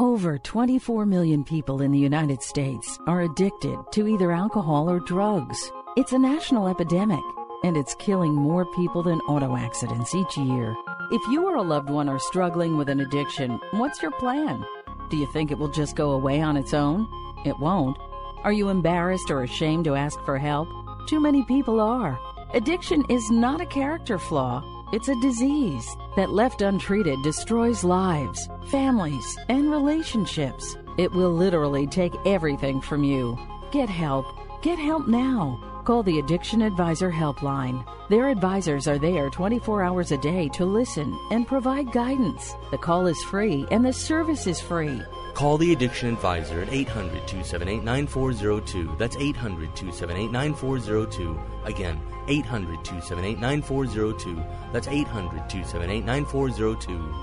Over 24 million people in the United States are addicted to either alcohol or drugs. It's a national epidemic, and it's killing more people than auto accidents each year. If you or a loved one are struggling with an addiction, what's your plan? Do you think it will just go away on its own? It won't. Are you embarrassed or ashamed to ask for help? Too many people are. Addiction is not a character flaw. It's a disease that, left untreated, destroys lives, families, and relationships. It will literally take everything from you. Get help. Get help now. Call the Addiction Advisor Helpline. Their advisors are there 24 hours a day to listen and provide guidance. The call is free and the service is free. Call the Addiction Advisor at 800 278 9402. That's 800 278 9402. Again, 800 278 9402. That's 800 278 9402.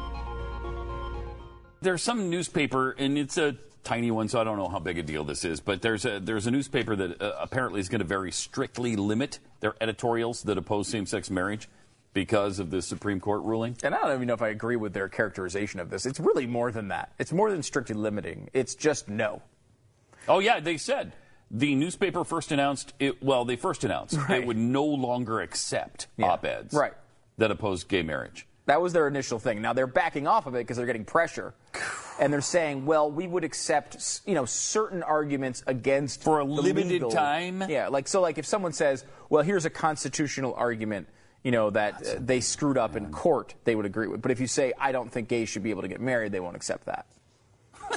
There's some newspaper, and it's a tiny one, so I don't know how big a deal this is. But there's a there's a newspaper that uh, apparently is going to very strictly limit their editorials that oppose same-sex marriage because of the Supreme Court ruling. And I don't even know if I agree with their characterization of this. It's really more than that. It's more than strictly limiting. It's just no. Oh yeah, they said the newspaper first announced it. Well, they first announced Right. it would no longer accept Yeah. op-eds Right. that oppose gay marriage. That was their initial thing. Now they're backing off of it because they're getting pressure, and they're saying, "Well, we would accept, you know, certain arguments against For a limited legal- time? Yeah, like so, like if someone says, "Well, here's a constitutional argument," you know, that uh, they screwed up in court, they would agree with. But if you say, "I don't think gays should be able to get married," they won't accept that.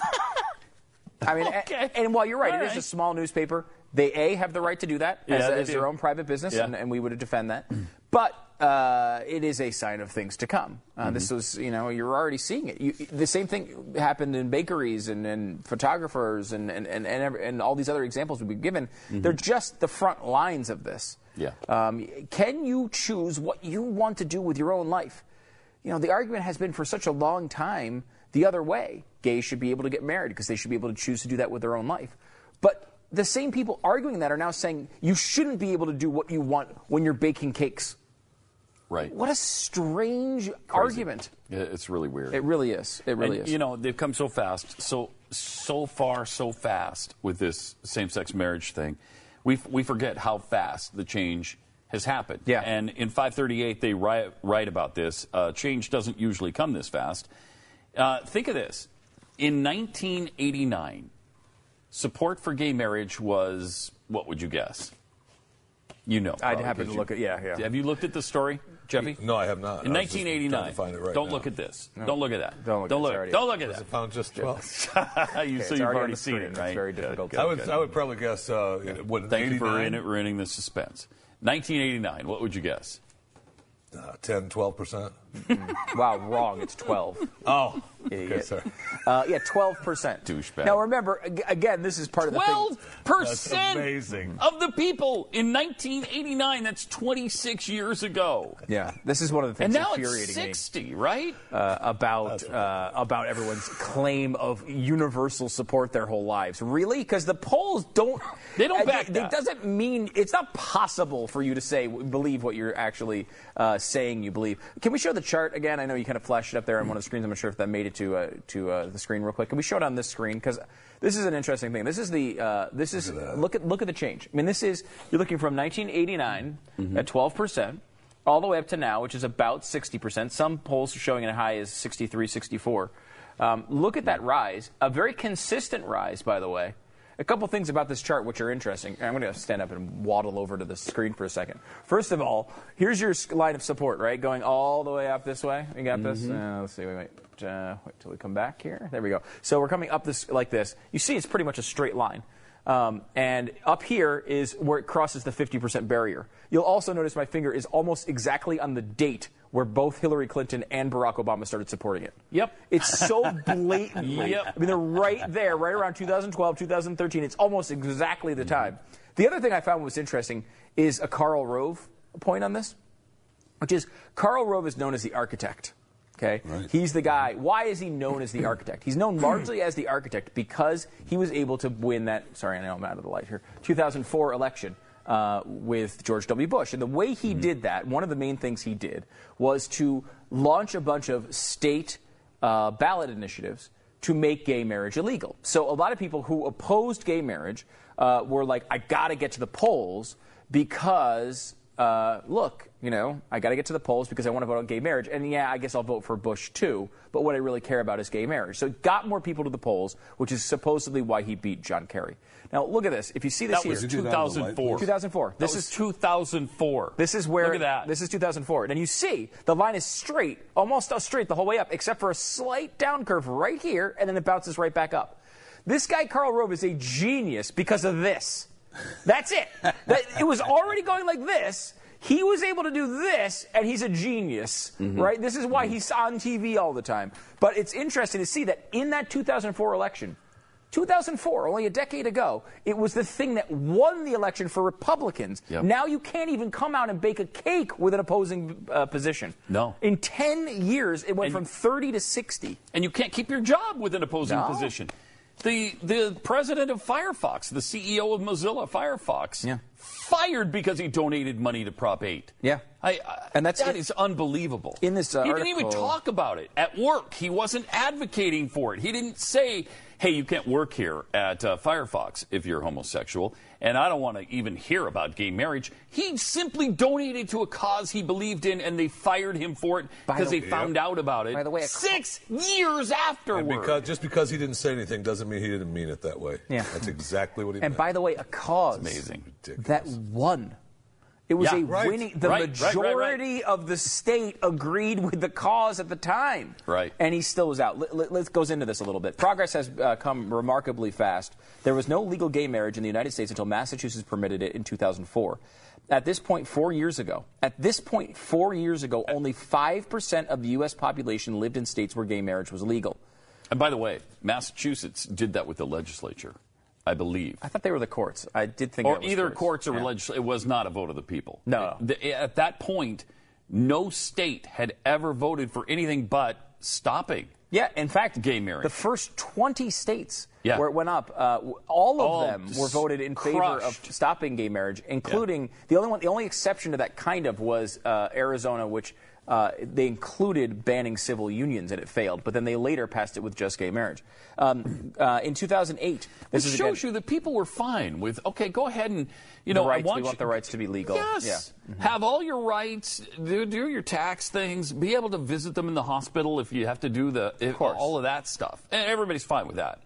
I mean, Okay. and, while you're right, All it is a small newspaper. They a have the right to do that Yeah, as, they as their own private business, Yeah. and, and we would defend that. But uh, it is a sign of things to come. Uh, Mm-hmm. This was, you know, you're already seeing it. You, the same thing happened in bakeries and, and photographers and and, and, and, every- and all these other examples we've given. They're just the front lines of this. Yeah. Um, can you choose what you want to do with your own life? You know, the argument has been for such a long time the other way. Gays should be able to get married because they should be able to choose to do that with their own life. But the same people arguing that are now saying you shouldn't be able to do what you want when you're baking cakes. Right. What a strange argument. It's really weird. It really is. It really And, is. You know, they've come so fast, so so far, so fast with this same-sex marriage thing. We we forget how fast the change has happened. Yeah. And in 538, they write, write about this. Uh, change doesn't usually come this fast. Uh, think of this: in 1989, support for gay marriage was what would you guess? You know. I'd happen to look at- yeah, yeah. Have you looked at the story, Jeffy? No, I have not. In I was just 1989. trying to find it right don't now. look at this. Don't look at that. Don't look at don't this look. already. Don't look at Is that. it pound just 12? you, it's so you've already on already the seen screen. it, It's right? very difficult to I would, I would probably guess, uh, what, Thank you for 89? ruining, ruining the suspense. 1989. What would you guess? Uh, 10, 12%. Wow, wrong. It's 12. Oh, Idiot. Uh, yeah, 12%. Douchebag. Now remember, again, this is part of the thing. Twelve percent amazing. of the people in 1989. That's 26 years ago. Yeah, this is one of the things. And now it's infuriating me. 60, right? uh, about uh, about everyone's claim of universal support their whole lives. Really? Because the polls don't. They don't uh, back It that. doesn't mean it's not possible for you to say believe what you're actually uh, saying you believe. Can we show the chart again? I know you kind of flashed it up there on one of the screens. I'm not sure if that made it to uh, to uh, the screen real quick. Can we show it on this screen? Because this is an interesting thing. This is the uh, this is look at look at the change. I mean, this is you're looking from 1989 Mm-hmm. at 12 percent all the way up to now, which is about 60%. Some polls are showing it high as 63, 64. Um, look at that rise, a very consistent rise, by the way. A couple things about this chart which are interesting. I'm going to stand up and waddle over to the screen for a second. First of all, here's your line of support, right? Going all the way up this way. You got this? Uh, let's see. Wait, wait. Uh, wait till we come back here. There we go. So we're coming up this like this. You see, it's pretty much a straight line. Um, and up here is where it crosses the 50% barrier. You'll also notice my finger is almost exactly on the date where both Hillary Clinton and Barack Obama started supporting it. Yep. It's so blatantly. Yep. I mean, they're right there, right around 2012, 2013. It's almost exactly the mm-hmm. time. The other thing I found was interesting is a Karl Rove point on this, which is Karl Rove is known as the architect. Okay, he's the guy. Mm-hmm. Why is he known as the architect? He's known largely as the architect because he was able to win that. Sorry, I know I'm out of the light here. 2004 election uh, with George W. Bush, and the way he did that, one of the main things he did was to launch a bunch of state uh, ballot initiatives to make gay marriage illegal. So a lot of people who opposed gay marriage uh, were like, I got to get to the polls because, uh, look, you know, I got to get to the polls because I want to vote on gay marriage. And yeah, I guess I'll vote for Bush too. But what I really care about is gay marriage. So it got more people to the polls, which is supposedly why he beat John Kerry. Now look at this. If you see this That here, was Did you get on the light, 2004. 2004. This This is is 2004. this is where Look at that. This is 2004, and you see the line is straight, almost straight the whole way up, except for a slight down curve right here, and then it bounces right back up. This guy Karl Rove is a genius because of this. That's it. That, it was already going like this. He was able to do this, and he's a genius, right? This is why he's on TV all the time. But it's interesting to see that in that 2004 election, 2004, only a decade ago, it was the thing that won the election for Republicans. Yep. Now you can't even come out and bake a cake with an opposing uh, position. No. In 10 years, it went And- from 30 to 60. and you can't keep your job with an opposing No. position. The the president of Firefox, the CEO of Mozilla Firefox, Yeah. fired because he donated money to Prop 8. Yeah. I, I, And that's that it- is unbelievable. In this, uh, he didn't even talk about it at work. He wasn't advocating for it. He didn't say, "Hey, you can't work here at uh, Firefox if you're homosexual." And I don't want to even hear about gay marriage. He simply donated to a cause he believed in, and they fired him for it because the- they found out about it By the way, a co- six years And afterward. because, just because he didn't say anything doesn't mean he didn't mean it that way. Yeah. That's exactly what he And meant. by the way, a cause amazing. that won. It was Yeah. a Right. winning. The Right, right, right, right. majority of the state agreed with the cause at the time. Right. And he still was out. Let, let, let's goes into this a little bit. Progress has uh, come remarkably fast. There was no legal gay marriage in the United States until Massachusetts permitted it in 2004. At this point, four years ago, at this point, four years ago, only 5% of the U.S. population lived in states where gay marriage was legal. And by the way, Massachusetts did that with the legislature, I believe. I thought they were the courts. I did think Or either courts or Yeah. legislature. It was not a vote of the people. No. At that point, no state had ever voted for anything but stopping. Yeah, in fact, Gay marriage. The first 20 states Yeah. where it went up, uh, all of All them were voted in favor of stopping gay marriage, including the only one. The only exception to that kind of was uh, Arizona, which uh, they included banning civil unions, and it failed. But then they later passed it with just gay marriage. Um, uh, in 2008, this shows again, you that people were fine with, okay, go ahead and, you know, rights- I want we want you- the rights to be legal. Yes. Yeah. Mm-hmm. Have all your rights, do, do your tax things, be able to visit them in the hospital if you have to do the, if, all of that stuff. And everybody's fine with that.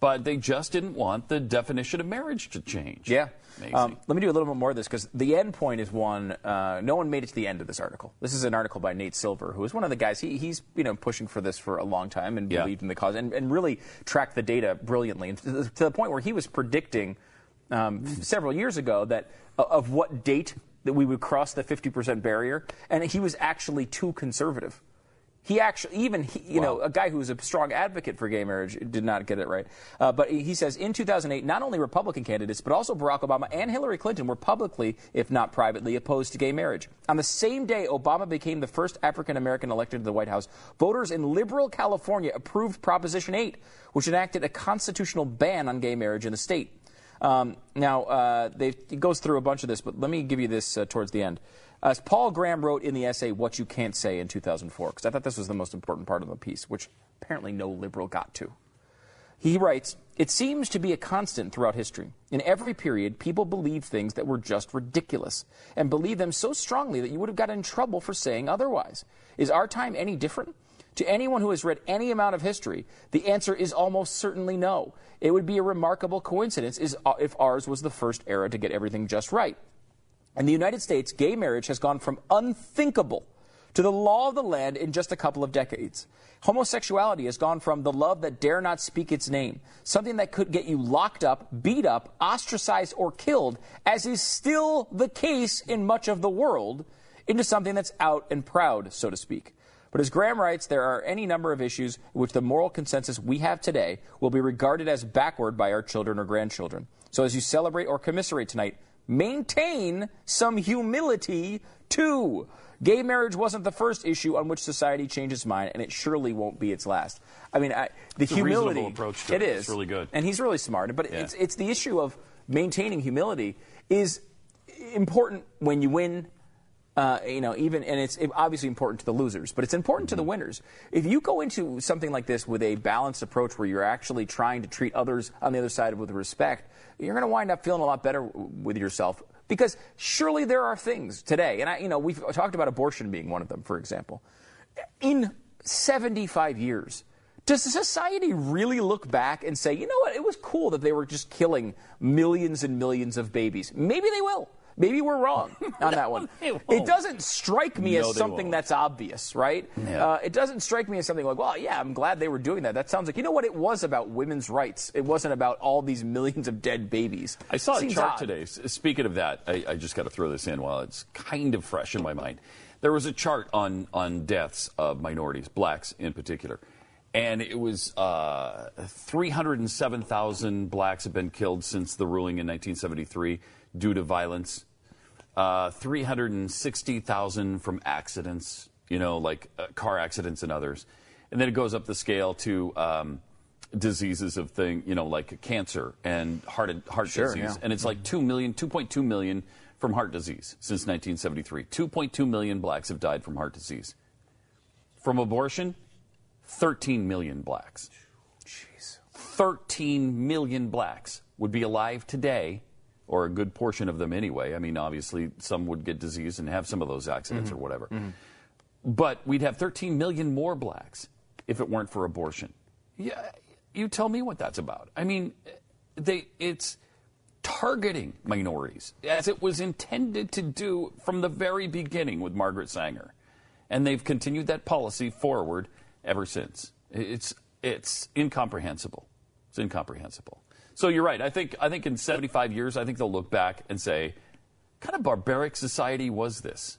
But they just didn't want the definition of marriage to change. Yeah. Um, let me do a little bit more of this because the end point is one. Uh, no one made it to the end of this article. This is an article by Nate Silver, who is one of the guys. He, he's you know pushing for this for a long time and Yeah. believed in the cause and, and really tracked the data brilliantly, and to the, to the point where he was predicting um, several years ago that uh, of what date that we would cross the 50% barrier, and he was actually too conservative. He actually, even he, you know, a guy who was a strong advocate for gay marriage did not get it right. Uh, but he says in 2008, not only Republican candidates, but also Barack Obama and Hillary Clinton were publicly, if not privately, opposed to gay marriage. On the same day Obama became the first African American elected to the White House, voters in liberal California approved Proposition 8, which enacted a constitutional ban on gay marriage in the state. Um, now, uh, they, it goes through a bunch of this, but let me give you this uh, towards the end. As Paul Graham wrote in the essay What You Can't Say in 2004, because I thought this was the most important part of the piece, which apparently no liberal got to. He writes, It seems to be a constant throughout history. In every period, people believed things that were just ridiculous, and believed them so strongly that you would have gotten in trouble for saying otherwise. Is our time any different? To anyone who has read any amount of history, the answer is almost certainly no. It would be a remarkable coincidence uh, if ours was the first era to get everything just right. In the United States, gay marriage has gone from unthinkable to the law of the land in just a couple of decades. Homosexuality has gone from the love that dare not speak its name, something that could get you locked up, beat up, ostracized, or killed, as is still the case in much of the world, into something that's out and proud, so to speak. But as Graham writes, there are any number of issues which the moral consensus we have today will be regarded as backward by our children or grandchildren. So as you celebrate or commiserate tonight, maintain some humility too. Gay marriage wasn't the first issue on which society changed its mind, and it surely won't be its last. I mean, I, the reasonable humility approach to it it. is It's really good. and he's really smart. But Yeah. it's it's the issue of maintaining humility is important when you win Uh, you know, even and it's obviously important to the losers, but it's important to the winners. If you go into something like this with a balanced approach, where you're actually trying to treat others on the other side with respect, you're going to wind up feeling a lot better with yourself. Because surely there are things today, and I, you know, we've talked about abortion being one of them, for example. In 75 years, does society really look back and say, you know what, it was cool that they were just killing millions and millions of babies? Maybe they will. Maybe we're wrong on that one. it doesn't strike me No, as something won't. that's obvious, right? Yeah. Uh, it doesn't strike me as something like, well, yeah, I'm glad they were doing that. That sounds like, you know what, it was about women's rights. It wasn't about all these millions of dead babies. I saw Seems a chart odd. today. Speaking of that, I, I just got to throw this in while it's kind of fresh in my mind. There was a chart on on deaths of minorities, blacks in particular, and it was uh, 307,000 blacks have been killed since the ruling in 1973 due to violence. Uh, 360,000 from accidents, you know, like uh, car accidents and others. And then it goes up the scale to um, diseases of thing, you know, like cancer and heart heart Sure, disease. yeah. And it's like 2 million, 2.2 million from heart disease since 1973. 2.2 million blacks have died from heart disease. From abortion, 13 million blacks. Jeez. 13 million blacks would be alive today, or a good portion of them anyway. I mean, obviously, some would get disease and have some of those accidents or mm-hmm. whatever. Mm-hmm. But we'd have 13 million more blacks if it weren't for abortion. Yeah, you tell me what that's about. I mean, they it's targeting minorities as it was intended to do from the very beginning with Margaret Sanger. And they've continued that policy forward ever since. It's it's incomprehensible. It's incomprehensible. So you're right. I think I think in 75 years I think they'll look back and say, kind of barbaric society was this?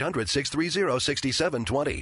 800-630-6720.